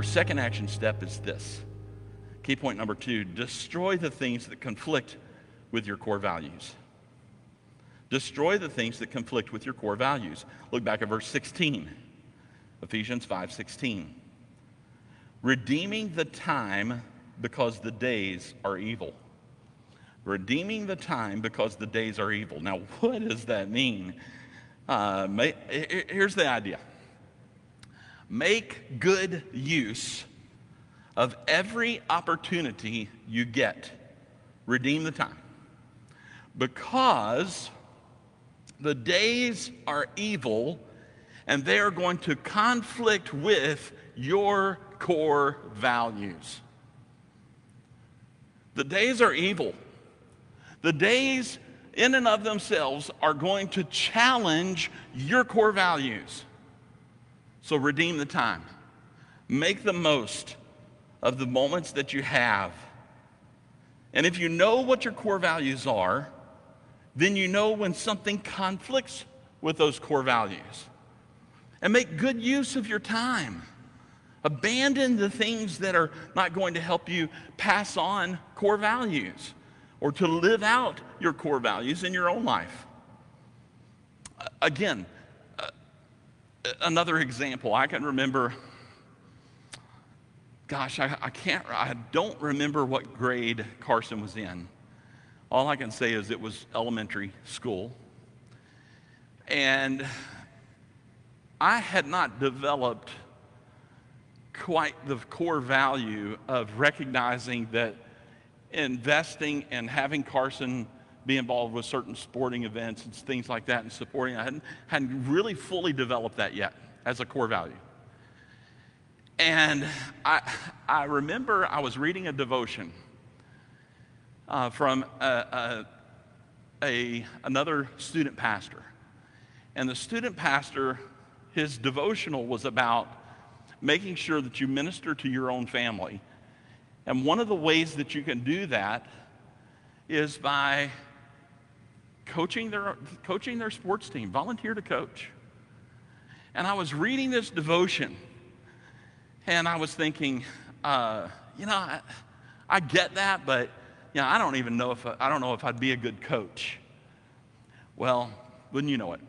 Our second action step is this. Key point number two destroy the things that conflict with your core values. Destroy the things that conflict with your core values. Look back at verse 16, Ephesians 5 16. Redeeming the time because the days are evil. Redeeming the time because the days are evil. Now, what does that mean? Uh, here's the idea make good use of every opportunity you get. Redeem the time. Because the days are evil and they are going to conflict with your core values. The days are evil. The days, in and of themselves, are going to challenge your core values. So redeem the time. Make the most of the moments that you have. And if you know what your core values are, then you know when something conflicts with those core values. And make good use of your time. Abandon the things that are not going to help you pass on core values or to live out your core values in your own life. Again, another example, I can remember, gosh, I, I can't, I don't remember what grade Carson was in. All I can say is it was elementary school. And I had not developed quite the core value of recognizing that investing and having Carson be involved with certain sporting events and things like that and supporting. I hadn't, hadn't really fully developed that yet as a core value. And I, I remember I was reading a devotion uh, from a, a, a, another student pastor. And the student pastor, his devotional was about making sure that you minister to your own family. And one of the ways that you can do that is by coaching their, coaching their sports team, volunteer to coach. And I was reading this devotion, and I was thinking, uh, you know, I, I get that, but you know, I don't even know if I, I don't know if I'd be a good coach. Well, wouldn't you know it?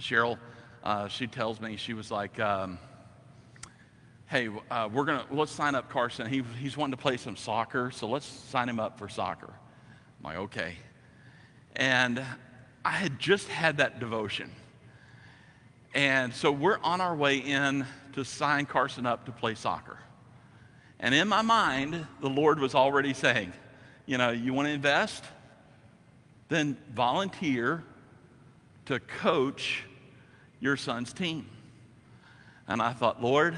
Cheryl, uh, she tells me she was like, um, "Hey, uh, we're gonna let's sign up Carson. He, he's wanting to play some soccer, so let's sign him up for soccer." I'm like, "Okay," and I had just had that devotion, and so we're on our way in to sign Carson up to play soccer. And in my mind, the Lord was already saying, you know, you want to invest? Then volunteer to coach your son's team. And I thought, Lord,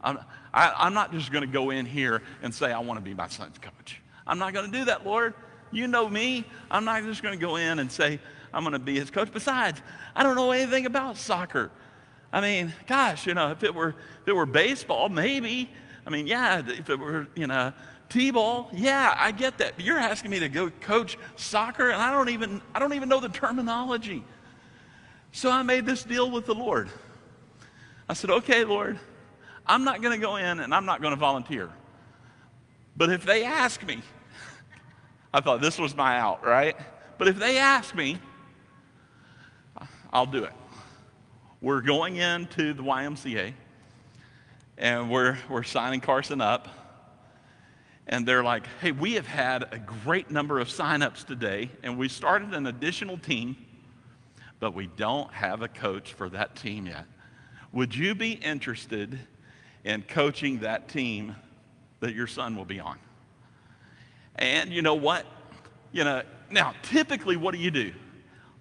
I'm, I, am i am not just going to go in here and say, I want to be my son's coach. I'm not going to do that, Lord. You know me. I'm not just going to go in and say, I'm going to be his coach. Besides, I don't know anything about soccer. I mean, gosh, you know, if it were, if it were baseball, maybe. I mean, yeah, if it were, you know, T-ball, yeah, I get that. But you're asking me to go coach soccer, and I don't even, I don't even know the terminology. So I made this deal with the Lord. I said, okay, Lord, I'm not going to go in and I'm not going to volunteer. But if they ask me, I thought this was my out, right? But if they ask me, I'll do it. We're going into the YMCA and we're, we're signing Carson up. And they're like, hey, we have had a great number of signups today, and we started an additional team, but we don't have a coach for that team yet. Would you be interested in coaching that team that your son will be on? And you know what? You know, now typically what do you do?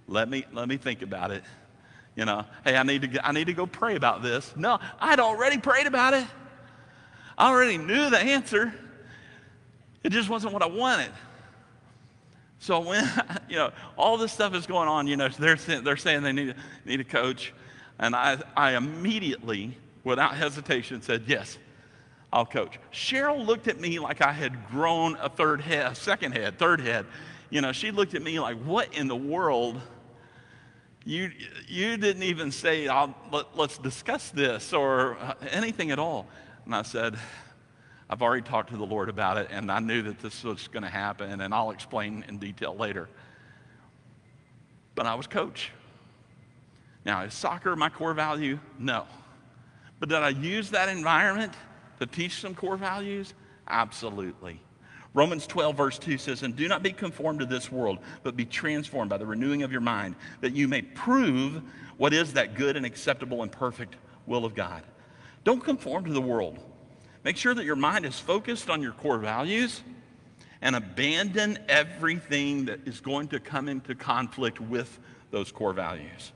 Let me let me think about it. You know, hey, I need to, I need to go pray about this. No, I'd already prayed about it. I already knew the answer. It just wasn't what I wanted. So when, you know, all this stuff is going on, you know, they're, they're saying they need, need a coach. And I, I immediately, without hesitation, said, yes, I'll coach. Cheryl looked at me like I had grown a third head, a second head, third head. You know, she looked at me like, what in the world you, you didn't even say, let, us discuss this or uh, anything at all. And I said, I've already talked to the Lord about it, and I knew that this was going to happen, and I'll explain in detail later. But I was coach. Now, is soccer my core value? No. But did I use that environment to teach some core values? Absolutely. Romans 12, verse 2 says, And do not be conformed to this world, but be transformed by the renewing of your mind, that you may prove what is that good and acceptable and perfect will of God. Don't conform to the world. Make sure that your mind is focused on your core values and abandon everything that is going to come into conflict with those core values.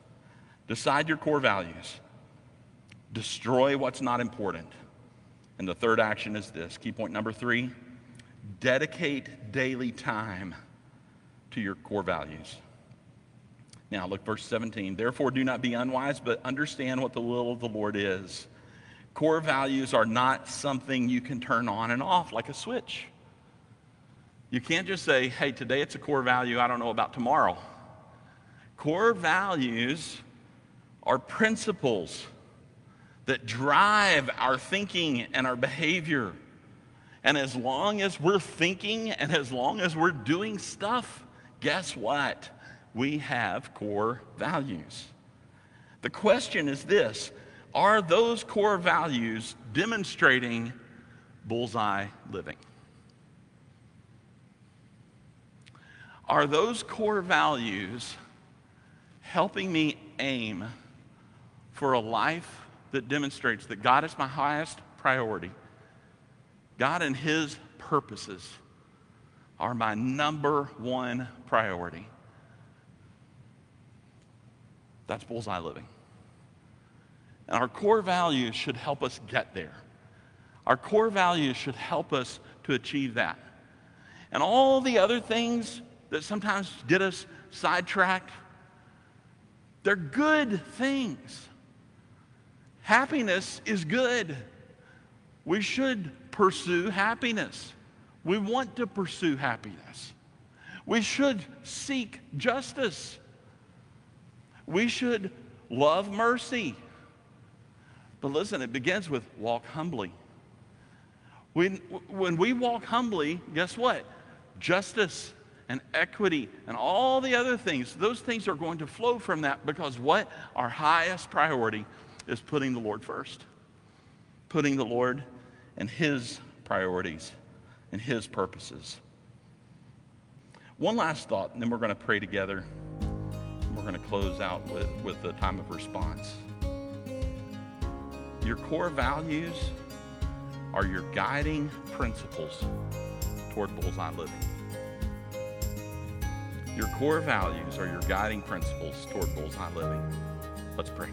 Decide your core values, destroy what's not important. And the third action is this key point number three dedicate daily time to your core values. Now, look, verse 17. Therefore, do not be unwise, but understand what the will of the Lord is. Core values are not something you can turn on and off like a switch. You can't just say, hey, today it's a core value, I don't know about tomorrow. Core values are principles that drive our thinking and our behavior. And as long as we're thinking and as long as we're doing stuff, guess what? We have core values. The question is this Are those core values demonstrating bullseye living? Are those core values helping me aim for a life that demonstrates that God is my highest priority? God and His purposes are my number one priority. That's bullseye living. And our core values should help us get there. Our core values should help us to achieve that. And all the other things that sometimes get us sidetracked, they're good things. Happiness is good. We should pursue happiness. We want to pursue happiness. We should seek justice. We should love mercy. But listen, it begins with walk humbly. When, when we walk humbly, guess what? Justice and equity and all the other things, those things are going to flow from that because what? Our highest priority is putting the Lord first. Putting the Lord and His priorities and His purposes. One last thought, and then we're going to pray together. We're going to close out with, with the time of response. Your core values are your guiding principles toward bullseye living. Your core values are your guiding principles toward bullseye living. Let's pray.